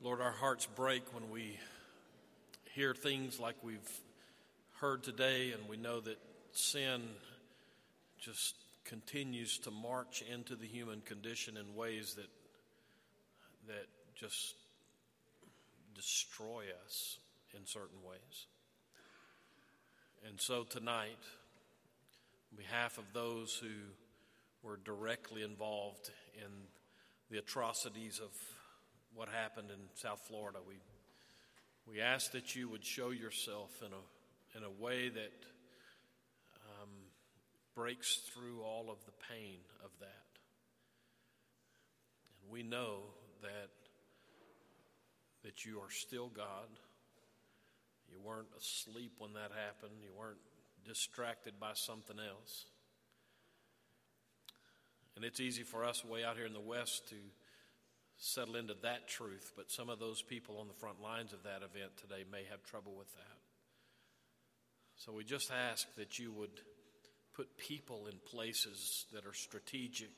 Lord, our hearts break when we hear things like we've heard today, and we know that sin just continues to march into the human condition in ways that that just destroy us in certain ways. And so tonight, on behalf of those who were directly involved in the atrocities of what happened in South Florida, we we ask that you would show yourself in a in a way that um, breaks through all of the pain of that. And we know that that you are still God. You weren't asleep when that happened. You weren't distracted by something else. And it's easy for us way out here in the West to settle into that truth, but some of those people on the front lines of that event today may have trouble with that. So we just ask that you would put people in places that are strategic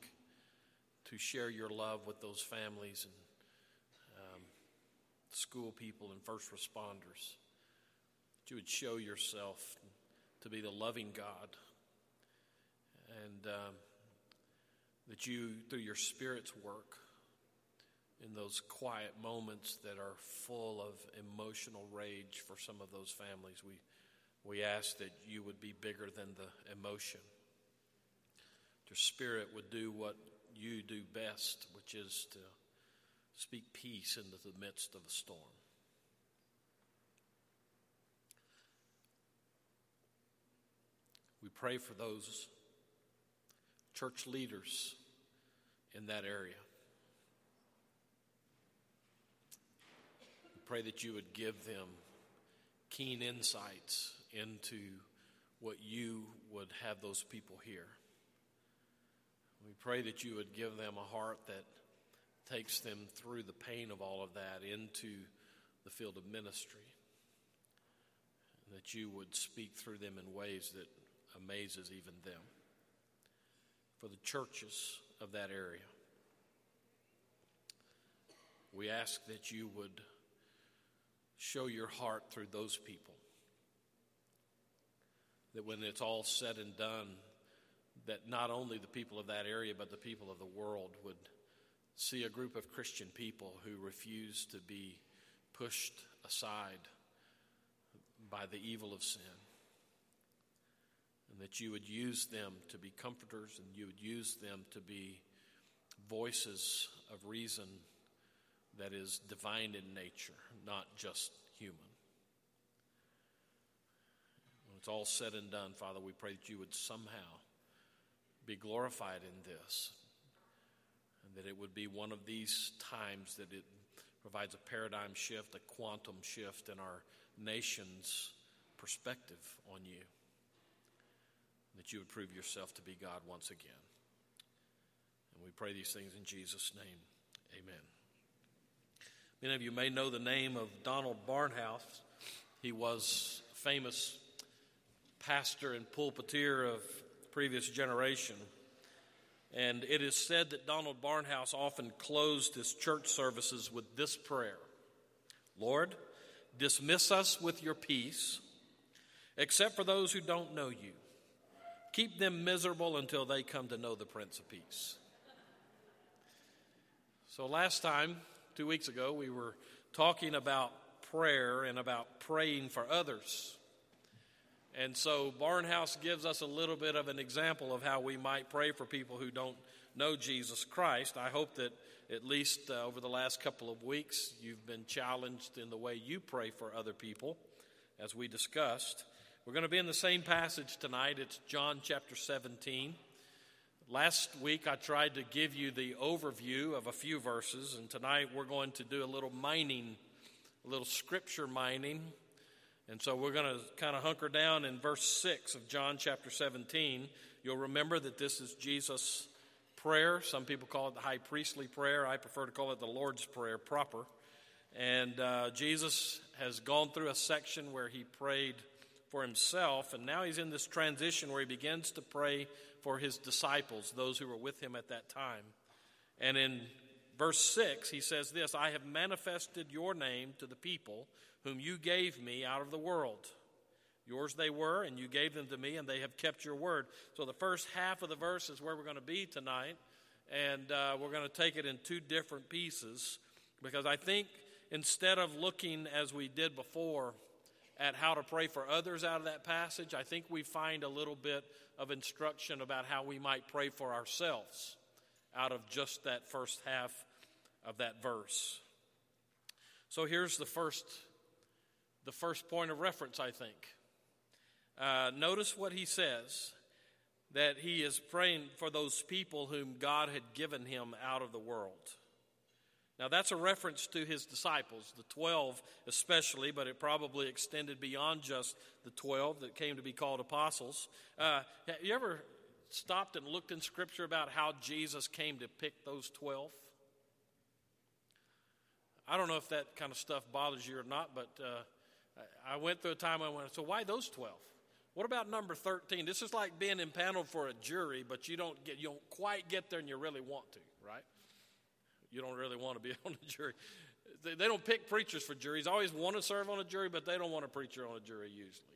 to share your love with those families and um, school people and first responders. That you would show yourself to be the loving God. And um, that you, through your Spirit's work, in those quiet moments that are full of emotional rage for some of those families, we, we ask that you would be bigger than the emotion. Your Spirit would do what you do best, which is to speak peace into the midst of a storm. We pray for those church leaders in that area. Pray that you would give them keen insights into what you would have those people hear. We pray that you would give them a heart that takes them through the pain of all of that into the field of ministry. That you would speak through them in ways that amazes even them. For the churches of that area, we ask that you would show your heart through those people. That when it's all said and done, that not only the people of that area, but the people of the world would see a group of Christian people who refuse to be pushed aside by the evil of sin. And that you would use them to be comforters and you would use them to be voices of reason that is divine in nature, not just human. When it's all said and done, Father, we pray that you would somehow be glorified in this, and that it would be one of these times that it provides a paradigm shift, a quantum shift in our nation's perspective on you. That you would prove yourself to be God once again. And we pray these things in Jesus' name. Amen. Many of you may know the name of Donald Barnhouse. He was a famous pastor and pulpiteer of previous generation. And it is said that Donald Barnhouse often closed his church services with this prayer Lord, dismiss us with your peace, except for those who don't know you. Keep them miserable until they come to know the Prince of Peace. So, last time, two weeks ago, we were talking about prayer and about praying for others. And so Barnhouse gives us a little bit of an example of how we might pray for people who don't know Jesus Christ. I hope that at least uh, over the last couple of weeks you've been challenged in the way you pray for other people, as we discussed. We're going to be in the same passage tonight. It's John chapter 17. Last week I tried to give you the overview of a few verses, and tonight we're going to do a little mining, a little scripture mining. And so we're going to kind of hunker down in verse 6 of John chapter 17. You'll remember that this is Jesus' prayer. Some people call it the high priestly prayer. I prefer to call it the Lord's Prayer proper. And uh, Jesus has gone through a section where he prayed for himself, and now he's in this transition where he begins to pray for his disciples, those who were with him at that time. And in Verse 6, he says this I have manifested your name to the people whom you gave me out of the world. Yours they were, and you gave them to me, and they have kept your word. So the first half of the verse is where we're going to be tonight, and uh, we're going to take it in two different pieces because I think instead of looking as we did before at how to pray for others out of that passage, I think we find a little bit of instruction about how we might pray for ourselves out of just that first half of that verse. So here's the first, the first point of reference, I think. Uh, notice what he says that he is praying for those people whom God had given him out of the world. Now, that's a reference to his disciples, the 12 especially, but it probably extended beyond just the 12 that came to be called apostles. Uh, have you ever stopped and looked in Scripture about how Jesus came to pick those 12? I don't know if that kind of stuff bothers you or not, but uh, I went through a time when I went, so why those 12? What about number 13? This is like being impaneled for a jury, but you don't get you don't quite get there and you really want to, right? You don't really want to be on a jury. They, they don't pick preachers for juries. Always want to serve on a jury, but they don't want a preacher on a jury usually.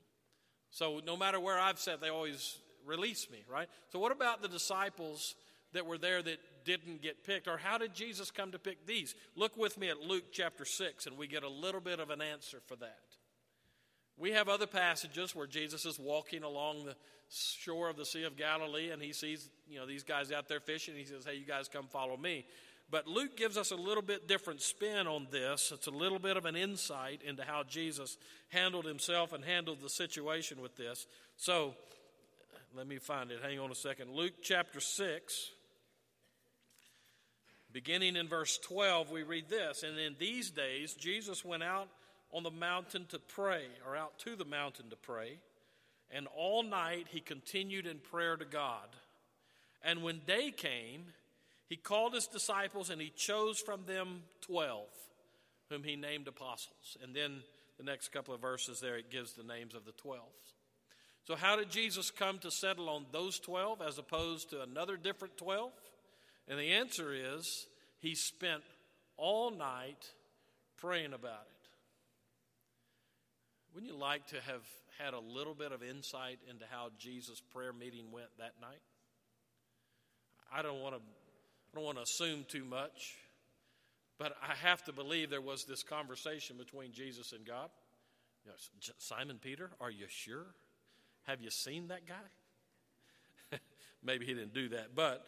So no matter where I've sat, they always release me, right? So what about the disciples that were there that didn't get picked? Or how did Jesus come to pick these? Look with me at Luke chapter 6, and we get a little bit of an answer for that. We have other passages where Jesus is walking along the shore of the Sea of Galilee and he sees, you know, these guys out there fishing. He says, Hey, you guys come follow me. But Luke gives us a little bit different spin on this. It's a little bit of an insight into how Jesus handled himself and handled the situation with this. So let me find it. Hang on a second. Luke chapter 6, beginning in verse 12, we read this And in these days, Jesus went out on the mountain to pray, or out to the mountain to pray. And all night he continued in prayer to God. And when day came, he called his disciples and he chose from them 12, whom he named apostles. And then the next couple of verses there, it gives the names of the 12. So, how did Jesus come to settle on those 12 as opposed to another different 12? And the answer is he spent all night praying about it. Wouldn't you like to have had a little bit of insight into how Jesus' prayer meeting went that night? I don't want to I don't want to assume too much, but I have to believe there was this conversation between Jesus and God. You know, Simon Peter, are you sure? Have you seen that guy? Maybe he didn't do that, but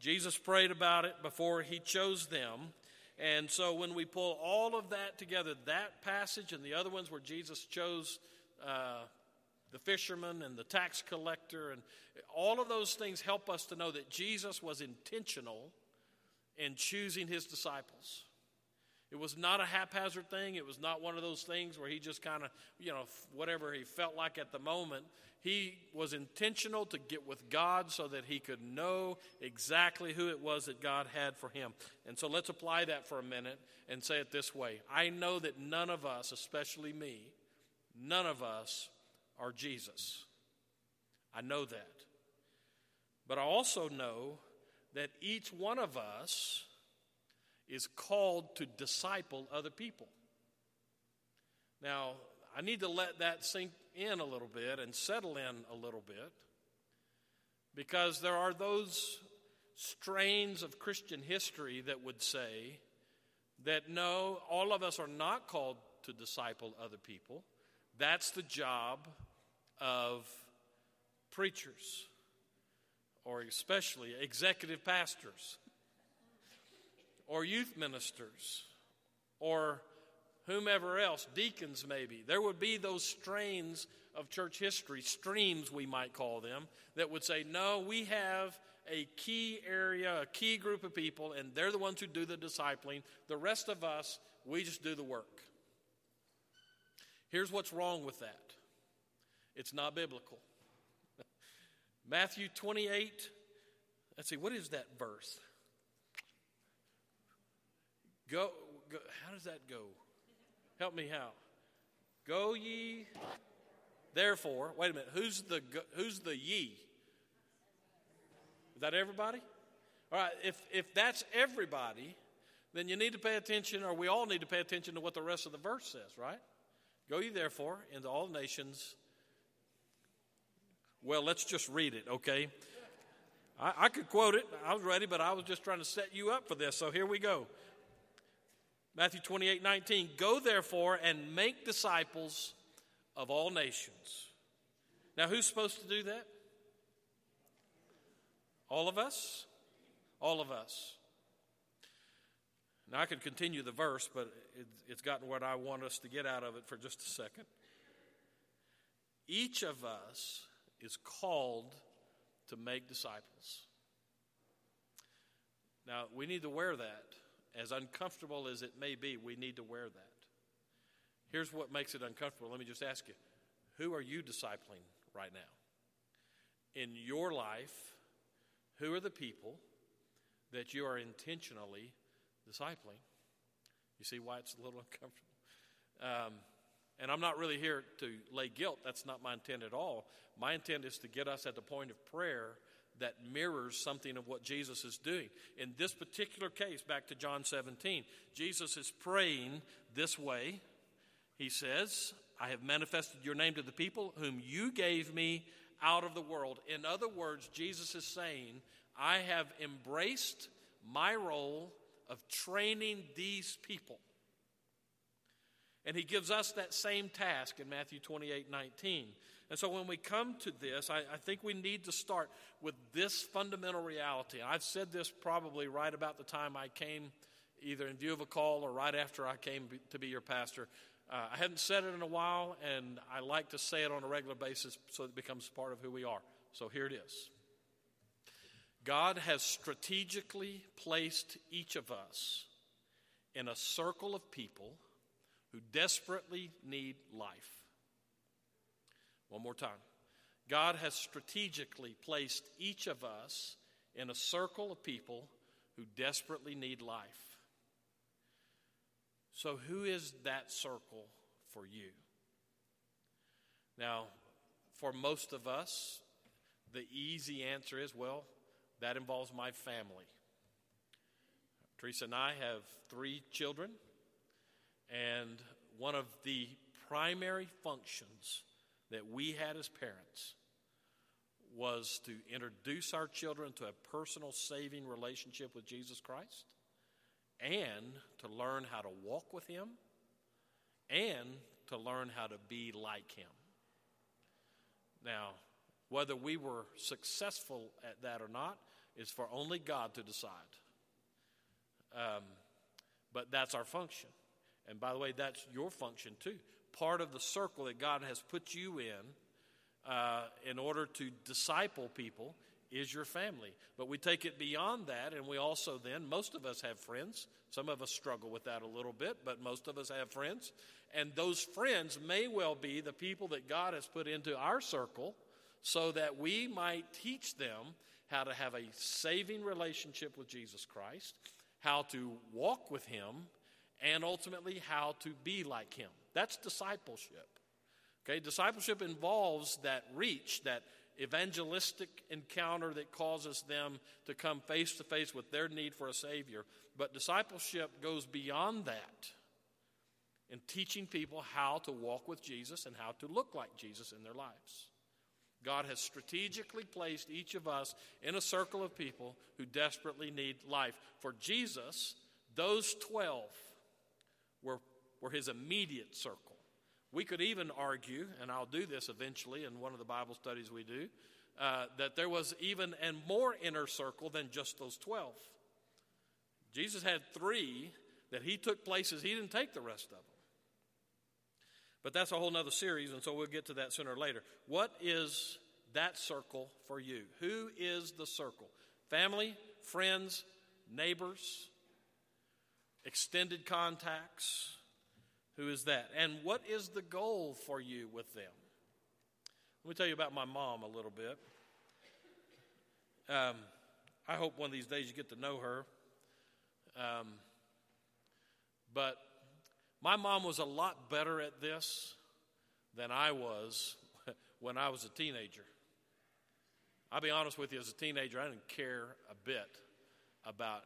Jesus prayed about it before he chose them. And so when we pull all of that together, that passage and the other ones where Jesus chose uh, the fisherman and the tax collector, and all of those things help us to know that Jesus was intentional in choosing his disciples. It was not a haphazard thing. It was not one of those things where he just kind of, you know, whatever he felt like at the moment. He was intentional to get with God so that he could know exactly who it was that God had for him. And so let's apply that for a minute and say it this way I know that none of us, especially me, none of us are Jesus. I know that. But I also know that each one of us is called to disciple other people. Now, I need to let that sink in a little bit and settle in a little bit because there are those strains of Christian history that would say that no, all of us are not called to disciple other people. That's the job of preachers, or especially executive pastors, or youth ministers, or whomever else, deacons maybe. There would be those strains of church history, streams we might call them, that would say, no, we have a key area, a key group of people, and they're the ones who do the discipling. The rest of us, we just do the work. Here's what's wrong with that it's not biblical. Matthew 28, let's see, what is that verse? Go, go how does that go? Help me how? Go ye, therefore. Wait a minute. Who's the who's the ye? Is that everybody? All right, if, if that's everybody, then you need to pay attention, or we all need to pay attention to what the rest of the verse says, right? Go ye therefore into all nations. Well, let's just read it, okay? I, I could quote it. I was ready, but I was just trying to set you up for this. So here we go. Matthew 28 19. Go therefore and make disciples of all nations. Now, who's supposed to do that? All of us? All of us. Now, I could continue the verse, but it, it's gotten what I want us to get out of it for just a second. Each of us is called to make disciples. Now, we need to wear that. As uncomfortable as it may be, we need to wear that. Here's what makes it uncomfortable. Let me just ask you who are you discipling right now? In your life, who are the people that you are intentionally discipling? You see why it's a little uncomfortable? Um, and I'm not really here to lay guilt. That's not my intent at all. My intent is to get us at the point of prayer that mirrors something of what Jesus is doing. In this particular case, back to John 17, Jesus is praying this way. He says, I have manifested your name to the people whom you gave me out of the world. In other words, Jesus is saying, I have embraced my role of training these people. And he gives us that same task in Matthew 28 19. And so when we come to this, I, I, think we need to start with this fundamental reality. I've said this probably right about the time I came, either in view of a call or right after I came to be your pastor. Uh, I hadn't said it in a while, and I like to say it on a regular basis so it becomes part of who we are. So here it is God has strategically placed each of us in a circle of people who desperately need life. One more time. God has strategically placed each of us in a circle of people who desperately need life. So, who is that circle for you? Now, for most of us, the easy answer is well, that involves my family. Teresa and I have three children. And one of the primary functions that we had as parents was to introduce our children to a personal saving relationship with Jesus Christ and to learn how to walk with Him and to learn how to be like Him. Now, whether we were successful at that or not is for only God to decide. Um, but that's our function. And by the way, that's your function too. Part of the circle that God has put you in uh, in order to disciple people is your family. But we take it beyond that, and we also then, most of us have friends. Some of us struggle with that a little bit, but most of us have friends. And those friends may well be the people that God has put into our circle so that we might teach them how to have a saving relationship with Jesus Christ, how to walk with Him and ultimately how to be like him. That's discipleship. Okay, discipleship involves that reach, that evangelistic encounter that causes them to come face to face with their need for a Savior. But discipleship goes beyond that in teaching people how to walk with Jesus and how to look like Jesus in their lives. God has strategically placed each of us in a circle of people who desperately need life. For Jesus, those 12 were, were his immediate circle. We could even argue, and I'll do this eventually in one of the Bible studies we do, uh, that there was even a more inner circle than just those 12. Jesus had three that he took places he didn't take the rest of them. But that's a whole other series, and so we'll get to that sooner or later. What is that circle for you? Who is the circle? Family, friends, neighbors, extended contacts. Who is that? And what is the goal for you with them? Let me tell you about my mom a little bit. Um, I hope one of these days you get to know her. Um, but my mom was a lot better at this than I was when I was a teenager. I'll be honest with you, as a teenager, I didn't care a bit about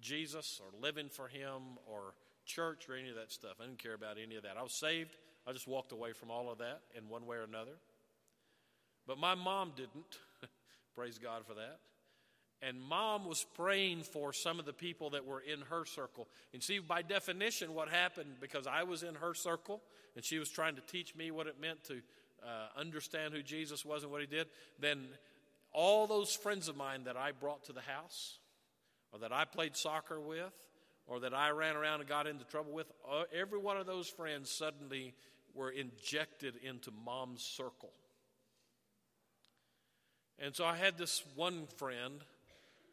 Jesus or living for Him or church or any of that stuff. I didn't care about any of that. I was saved. I just walked away from all of that in one way or another. But my mom didn't. Praise God for that. And mom was praying for some of the people that were in her circle. And see, by definition, what happened, because I was in her circle and she was trying to teach me what it meant to uh, understand who Jesus was and what he did, then all those friends of mine that I brought to the house, or that I played soccer with, or that I ran around and got into trouble with, uh, every one of those friends suddenly were injected into mom's circle. And so I had this one friend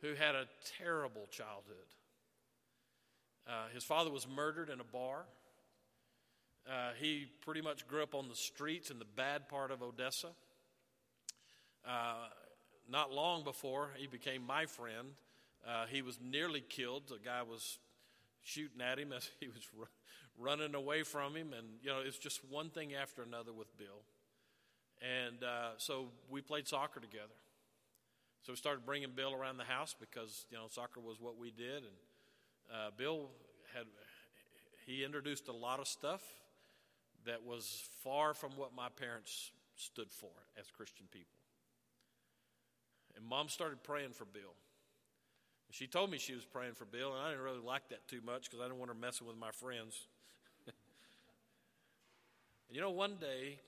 who had a terrible childhood. Uh, his father was murdered in a bar. Uh, he pretty much grew up on the streets in the bad part of Odessa. Uh, not long before he became my friend, uh, he was nearly killed. The guy was shooting at him as he was running away from him. And, you know, it's just one thing after another with Bill. And uh, so we played soccer together. So we started bringing Bill around the house because, you know, soccer was what we did. And uh, Bill had, he introduced a lot of stuff that was far from what my parents stood for as Christian people. And mom started praying for Bill. She told me she was praying for Bill, and I didn't really like that too much because I didn't want her messing with my friends. and you know, one day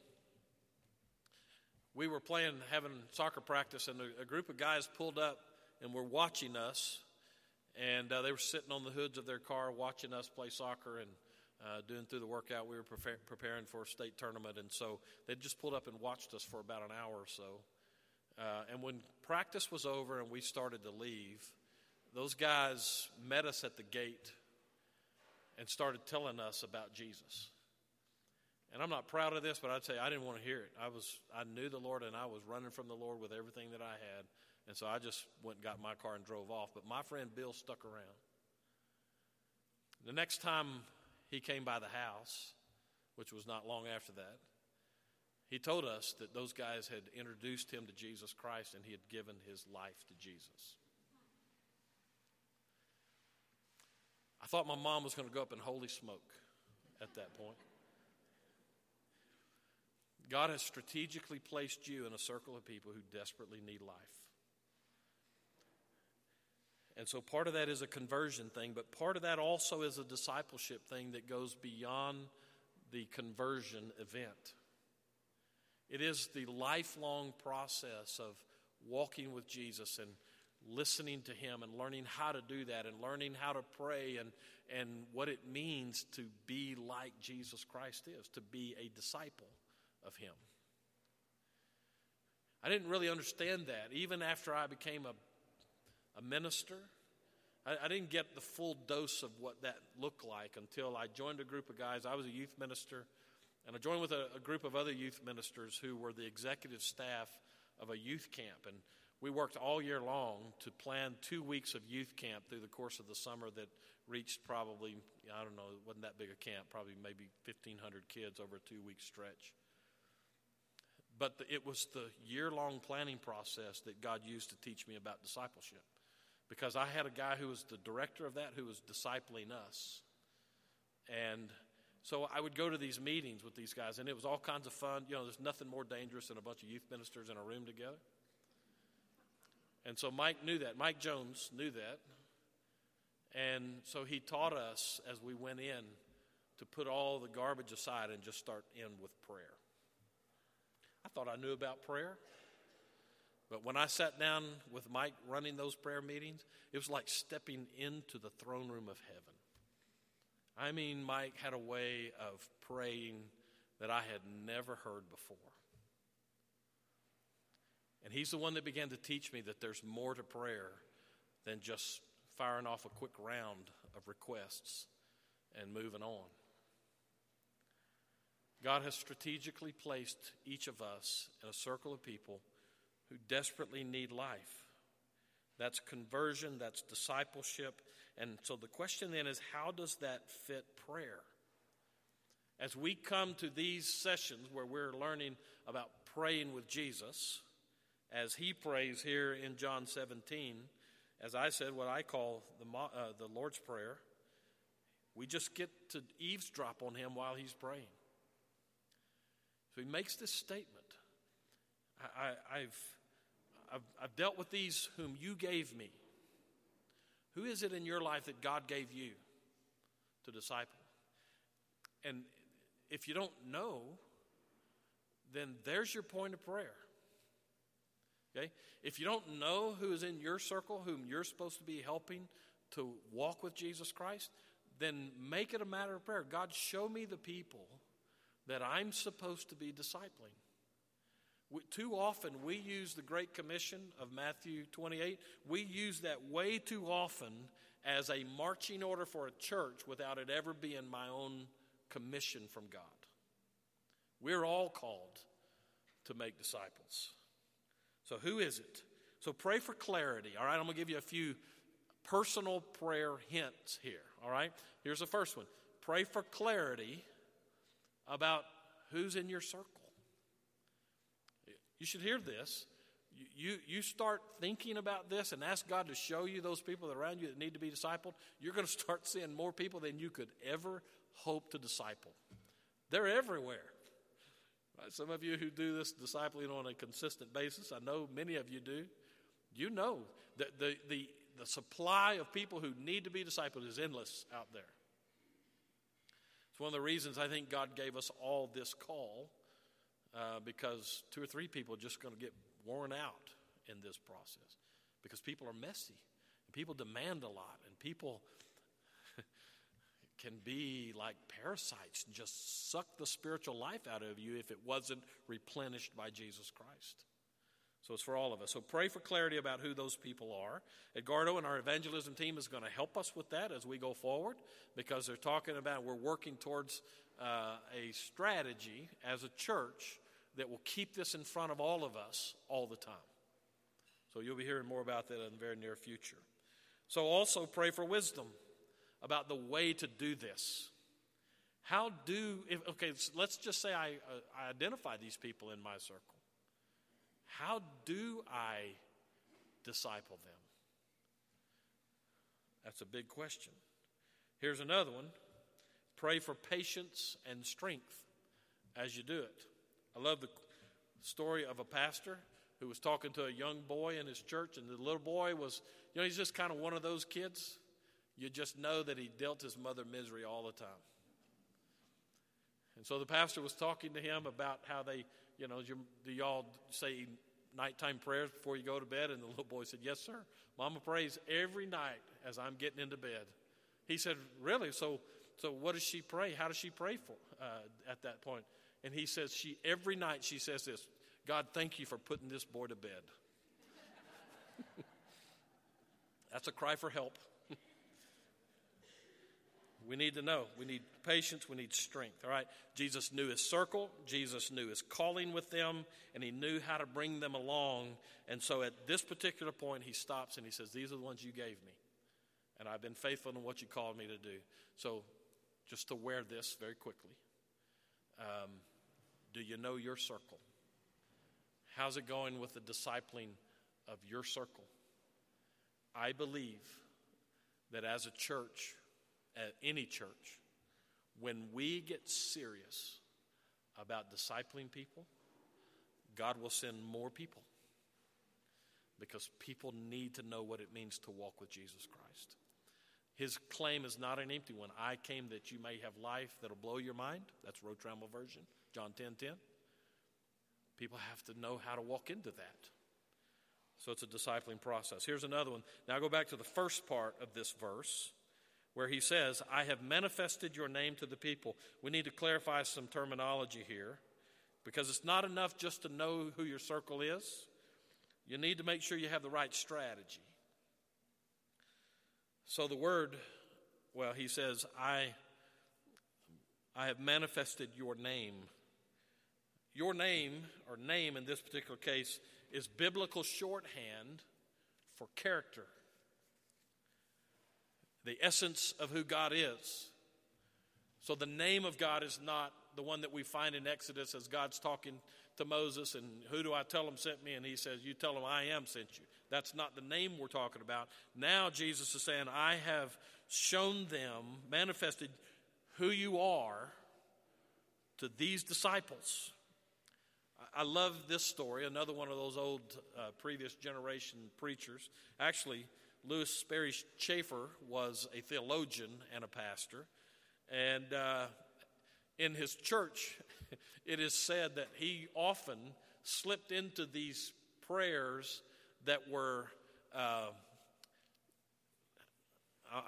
we were playing, having soccer practice, and a, a group of guys pulled up and were watching us. And uh, they were sitting on the hoods of their car watching us play soccer and uh, doing through the workout. We were preparing for a state tournament. And so they just pulled up and watched us for about an hour or so. Uh, and when practice was over and we started to leave, those guys met us at the gate and started telling us about Jesus. And I'm not proud of this, but I'd say I didn't want to hear it. I was I knew the Lord and I was running from the Lord with everything that I had. And so I just went and got my car and drove off. But my friend Bill stuck around. The next time he came by the house, which was not long after that, he told us that those guys had introduced him to Jesus Christ and he had given his life to Jesus. I thought my mom was going to go up in holy smoke at that point. God has strategically placed you in a circle of people who desperately need life. And so part of that is a conversion thing, but part of that also is a discipleship thing that goes beyond the conversion event. It is the lifelong process of walking with Jesus and listening to Him and learning how to do that and learning how to pray and, and what it means to be like Jesus Christ is, to be a disciple of Him. I didn't really understand that. Even after I became a, a minister, I, I didn't get the full dose of what that looked like until I joined a group of guys. I was a youth minister, and I joined with a, a group of other youth ministers who were the executive staff of a youth camp. And we worked all year long to plan two weeks of youth camp through the course of the summer that reached probably, I don't know, it wasn't that big a camp, probably maybe 1,500 kids over a two week stretch. But the, it was the year long planning process that God used to teach me about discipleship. Because I had a guy who was the director of that who was discipling us. And so I would go to these meetings with these guys, and it was all kinds of fun. You know, there's nothing more dangerous than a bunch of youth ministers in a room together. And so Mike knew that. Mike Jones knew that. And so he taught us as we went in to put all the garbage aside and just start in with prayer. Thought I knew about prayer. But when I sat down with Mike running those prayer meetings, it was like stepping into the throne room of heaven. I mean, Mike had a way of praying that I had never heard before. And he's the one that began to teach me that there's more to prayer than just firing off a quick round of requests and moving on. God has strategically placed each of us in a circle of people who desperately need life. That's conversion, that's discipleship. And so the question then is how does that fit prayer? As we come to these sessions where we're learning about praying with Jesus, as he prays here in John 17, as I said, what I call the, uh, the Lord's Prayer. We just get to eavesdrop on him while he's praying. So he makes this statement I, have I've, I've dealt with these whom you gave me. Who is it in your life that God gave you to disciple? And if you don't know, then there's your point of prayer. Okay? If you don't know who is in your circle, whom you're supposed to be helping to walk with Jesus Christ, then make it a matter of prayer. God, show me the people that I'm supposed to be discipling. We, too often we use the Great Commission of Matthew 28, we use that way too often as a marching order for a church without it ever being my own commission from God. We're all called to make disciples. So, who is it? So, pray for clarity. All right, I'm going to give you a few personal prayer hints here. All right, here's the first one pray for clarity about who's in your circle. You should hear this. You, you, start thinking about this and ask God to show you those people around you that need to be discipled, you're going to start seeing more people than you could ever hope to disciple. They're everywhere. Right? Some of you who do this discipling on a consistent basis, I know many of you do, you know that the, the, the supply of people who need to be discipled is endless out there. It's one of the reasons I think God gave us all this call uh, because two or three people are just going to get worn out in this process because people are messy and people demand a lot and people can be like parasites and just suck the spiritual life out of you if it wasn't replenished by Jesus Christ. So it's for all of us. So pray for clarity about who those people are. Edgardo and our evangelism team is going to help us with that as we go forward because they're talking about we're working towards uh, a strategy as a church that will keep this in front of all of us all the time. So you'll be hearing more about that in the very near future. So also pray for wisdom about the way to do this. How do, if, okay, let's just say I, uh, I identify these people in my circle. How do I disciple them? That's a big question. Here's another one pray for patience and strength as you do it. I love the story of a pastor who was talking to a young boy in his church, and the little boy was, you know, he's just kind of one of those kids. You just know that he dealt his mother misery all the time. And so the pastor was talking to him about how they, you know, do y'all say nighttime prayers before you go to bed? And the little boy said, Yes, sir. Mama prays every night as I'm getting into bed. He said, Really? So, so what does she pray? How does she pray for uh, at that point? And he says, she every night she says this God, thank you for putting this boy to bed. That's a cry for help. We need to know. We need patience. We need strength. All right. Jesus knew his circle. Jesus knew his calling with them, and he knew how to bring them along. And so at this particular point, he stops and he says, These are the ones you gave me. And I've been faithful in what you called me to do. So just to wear this very quickly. Um, do you know your circle? How's it going with the discipling of your circle? I believe that as a church, at any church, when we get serious about discipling people, God will send more people because people need to know what it means to walk with Jesus Christ. His claim is not an empty one. I came that you may have life that'll blow your mind. That's Road version. John 10 10. People have to know how to walk into that. So it's a discipling process. Here's another one. Now go back to the first part of this verse where he says, I have manifested your name to the people. We need to clarify some terminology here because it's not enough just to know who your circle is. You need to make sure you have the right strategy. So the word, well, he says, I, I have manifested your name your name, or name in this particular case, is biblical shorthand for character, the essence of who God is. So the name of God is not the one that we find in Exodus as God's talking to Moses, and who do I tell him sent me? And he says, You tell him I am sent you. That's not the name we're talking about. Now Jesus is saying, I have shown them, manifested who you are to these disciples. I love this story, another one of those old uh, previous generation preachers. Actually, Lewis Sperry Chafer was a theologian and a pastor. And uh, in his church, it is said that he often slipped into these prayers that were, uh,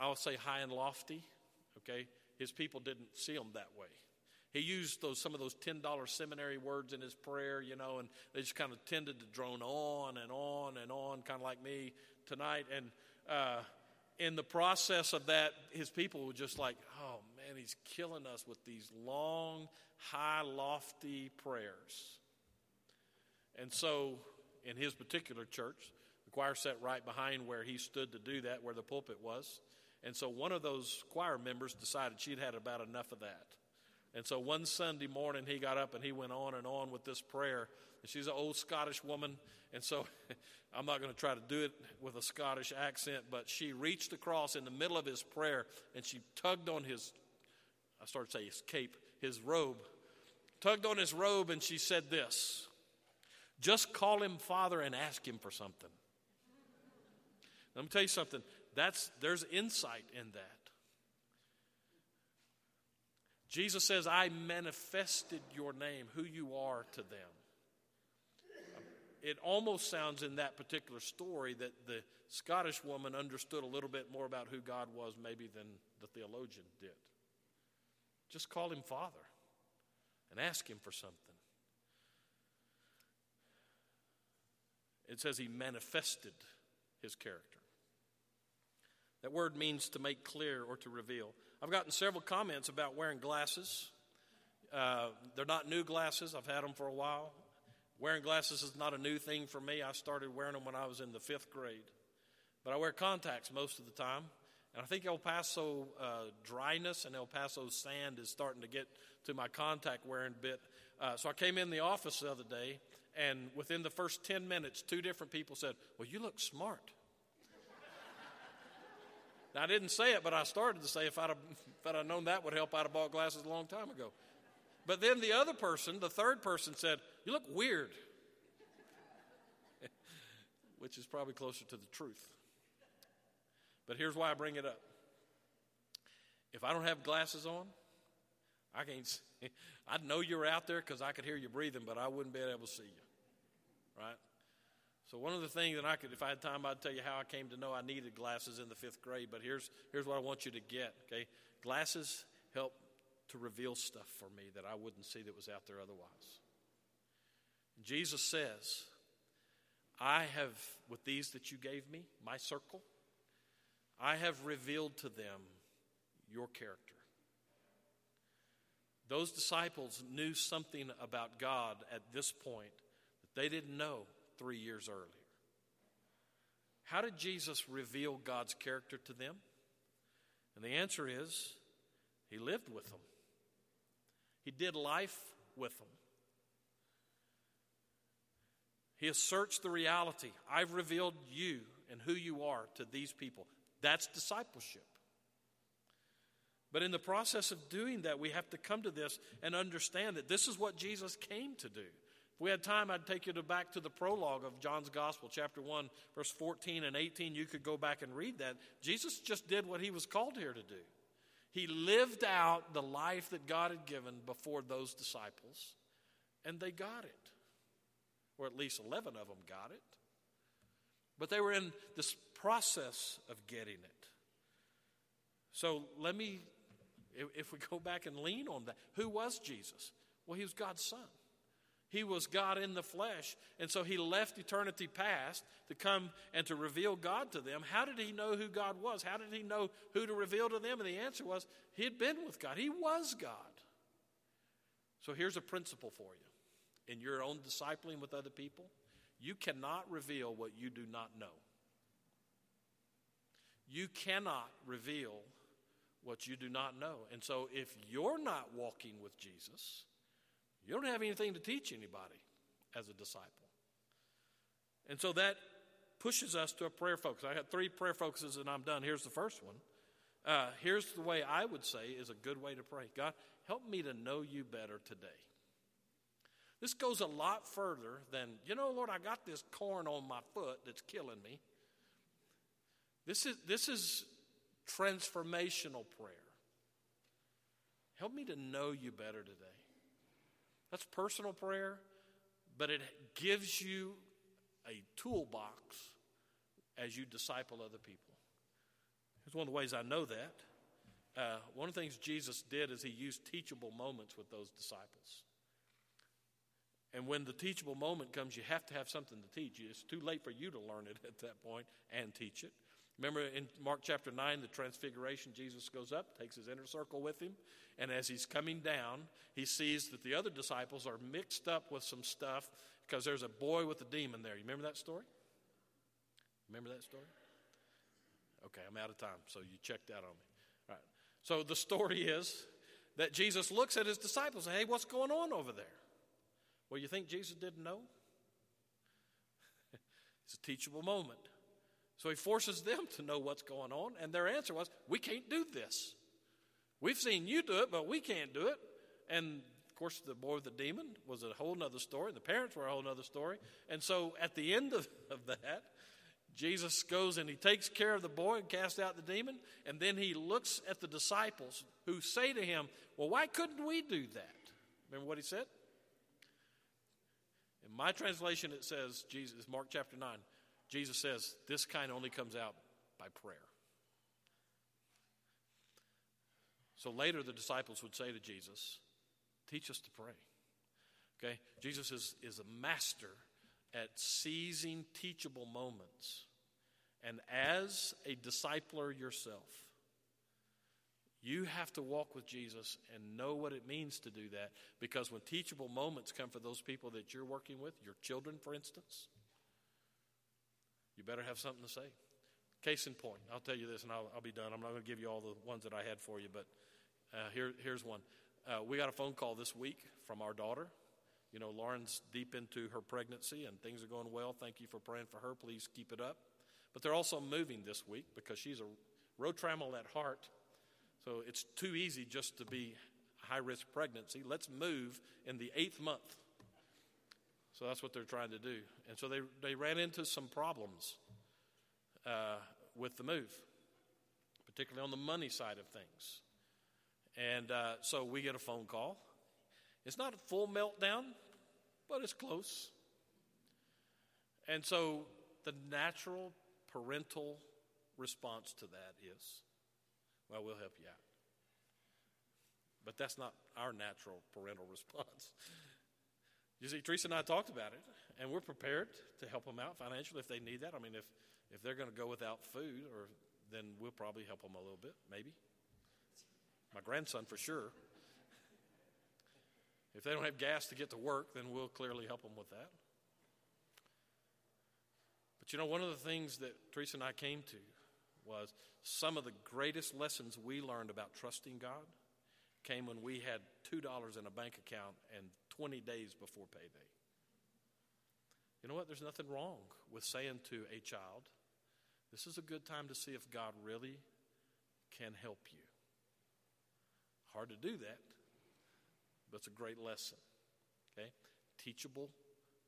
I'll say, high and lofty. Okay? His people didn't see them that way. He used those some of those ten dollar seminary words in his prayer, you know, and they just kind of tended to drone on and on and on, kind of like me tonight. And uh, in the process of that, his people were just like, "Oh man, he's killing us with these long, high, lofty prayers." And so, in his particular church, the choir sat right behind where he stood to do that, where the pulpit was. And so, one of those choir members decided she'd had about enough of that. And so one Sunday morning, he got up and he went on and on with this prayer. And she's an old Scottish woman, and so I'm not going to try to do it with a Scottish accent, but she reached across in the middle of his prayer and she tugged on his, I started to say his cape, his robe, tugged on his robe, and she said this Just call him Father and ask him for something. Let me tell you something. That's, there's insight in that. Jesus says, I manifested your name, who you are to them. It almost sounds in that particular story that the Scottish woman understood a little bit more about who God was, maybe, than the theologian did. Just call him Father and ask him for something. It says he manifested his character. That word means to make clear or to reveal. I've gotten several comments about wearing glasses. Uh, they're not new glasses, I've had them for a while. Wearing glasses is not a new thing for me. I started wearing them when I was in the fifth grade. But I wear contacts most of the time. And I think El Paso uh, dryness and El Paso sand is starting to get to my contact wearing bit. Uh, so I came in the office the other day, and within the first 10 minutes, two different people said, Well, you look smart. Now, I didn't say it, but I started to say if I'd, have, if I'd known that would help, I'd have bought glasses a long time ago. But then the other person, the third person, said, You look weird. Which is probably closer to the truth. But here's why I bring it up. If I don't have glasses on, I can't see. I'd know you're out there because I could hear you breathing, but I wouldn't be able to see you. Right? So one of the things that I could, if I had time, I'd tell you how I came to know I needed glasses in the fifth grade. But here's here's what I want you to get. Okay, glasses help to reveal stuff for me that I wouldn't see that was out there otherwise. Jesus says, "I have with these that you gave me, my circle, I have revealed to them your character." Those disciples knew something about God at this point that they didn't know three years earlier. How did Jesus reveal God's character to them? And the answer is He lived with them, He did life with them. He searched the reality. I've revealed you and who you are to these people. That's discipleship. But in the process of doing that, we have to come to this and understand that this is what Jesus came to do. If we had time, I'd take you to back to the prologue of John's Gospel, chapter 1, verse 14 and 18. You could go back and read that. Jesus just did what he was called here to do. He lived out the life that God had given before those disciples, and they got it. Or at least 11 of them got it. But they were in this process of getting it. So let me, if we go back and lean on that, who was Jesus? Well, he was God's son. He was God in the flesh. And so he left eternity past to come and to reveal God to them. How did he know who God was? How did he know who to reveal to them? And the answer was he had been with God, he was God. So here's a principle for you in your own discipling with other people you cannot reveal what you do not know. You cannot reveal what you do not know. And so if you're not walking with Jesus, you don't have anything to teach anybody as a disciple. And so that pushes us to a prayer focus. I got three prayer focuses and I'm done. Here's the first one. Uh, here's the way I would say is a good way to pray God, help me to know you better today. This goes a lot further than, you know, Lord, I got this corn on my foot that's killing me. This is, this is transformational prayer. Help me to know you better today. That's personal prayer, but it gives you a toolbox as you disciple other people. It's one of the ways I know that. Uh, one of the things Jesus did is he used teachable moments with those disciples. And when the teachable moment comes, you have to have something to teach. It's too late for you to learn it at that point and teach it. Remember in Mark chapter 9, the transfiguration, Jesus goes up, takes his inner circle with him, and as he's coming down, he sees that the other disciples are mixed up with some stuff because there's a boy with a demon there. You remember that story? Remember that story? Okay, I'm out of time, so you checked out on me. All right. So the story is that Jesus looks at his disciples and, hey, what's going on over there? Well, you think Jesus didn't know? it's a teachable moment. So he forces them to know what's going on, and their answer was, We can't do this. We've seen you do it, but we can't do it. And of course, the boy with the demon was a whole other story. The parents were a whole other story. And so at the end of, of that, Jesus goes and he takes care of the boy and casts out the demon. And then he looks at the disciples who say to him, Well, why couldn't we do that? Remember what he said? In my translation, it says, Jesus, Mark chapter 9, Jesus says, This kind only comes out by prayer. So later, the disciples would say to Jesus, Teach us to pray. Okay? Jesus is, is a master at seizing teachable moments. And as a discipler yourself, you have to walk with Jesus and know what it means to do that because when teachable moments come for those people that you're working with, your children, for instance, you better have something to say. Case in point, I'll tell you this and I'll, I'll be done. I'm not going to give you all the ones that I had for you, but uh, here, here's one. Uh, we got a phone call this week from our daughter. You know, Lauren's deep into her pregnancy and things are going well. Thank you for praying for her. Please keep it up. But they're also moving this week because she's a road trammel at heart. So it's too easy just to be high risk pregnancy. Let's move in the eighth month. So that's what they're trying to do. And so they, they ran into some problems uh, with the move, particularly on the money side of things. And uh, so we get a phone call. It's not a full meltdown, but it's close. And so the natural parental response to that is, well, we'll help you out. But that's not our natural parental response. You see, Teresa and I talked about it, and we're prepared to help them out financially if they need that. I mean, if, if they're going to go without food, or then we'll probably help them a little bit, maybe my grandson for sure. If they don't have gas to get to work, then we'll clearly help them with that. But you know, one of the things that Teresa and I came to was some of the greatest lessons we learned about trusting God came when we had $2 in a bank account and 20 days before payday. You know what? There's nothing wrong with saying to a child, This is a good time to see if God really can help you. Hard to do that, but it's a great lesson. Okay? Teachable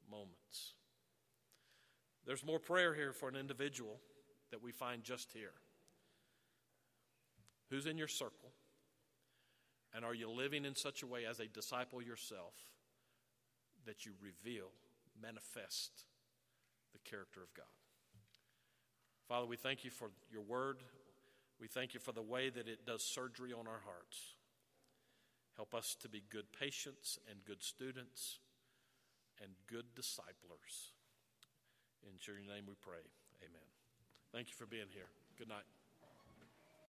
moments. There's more prayer here for an individual that we find just here. Who's in your circle? And are you living in such a way as a disciple yourself that you reveal, manifest the character of God? Father, we thank you for your word. We thank you for the way that it does surgery on our hearts. Help us to be good patients and good students and good disciplers. In your name we pray. Amen. Thank you for being here. Good night.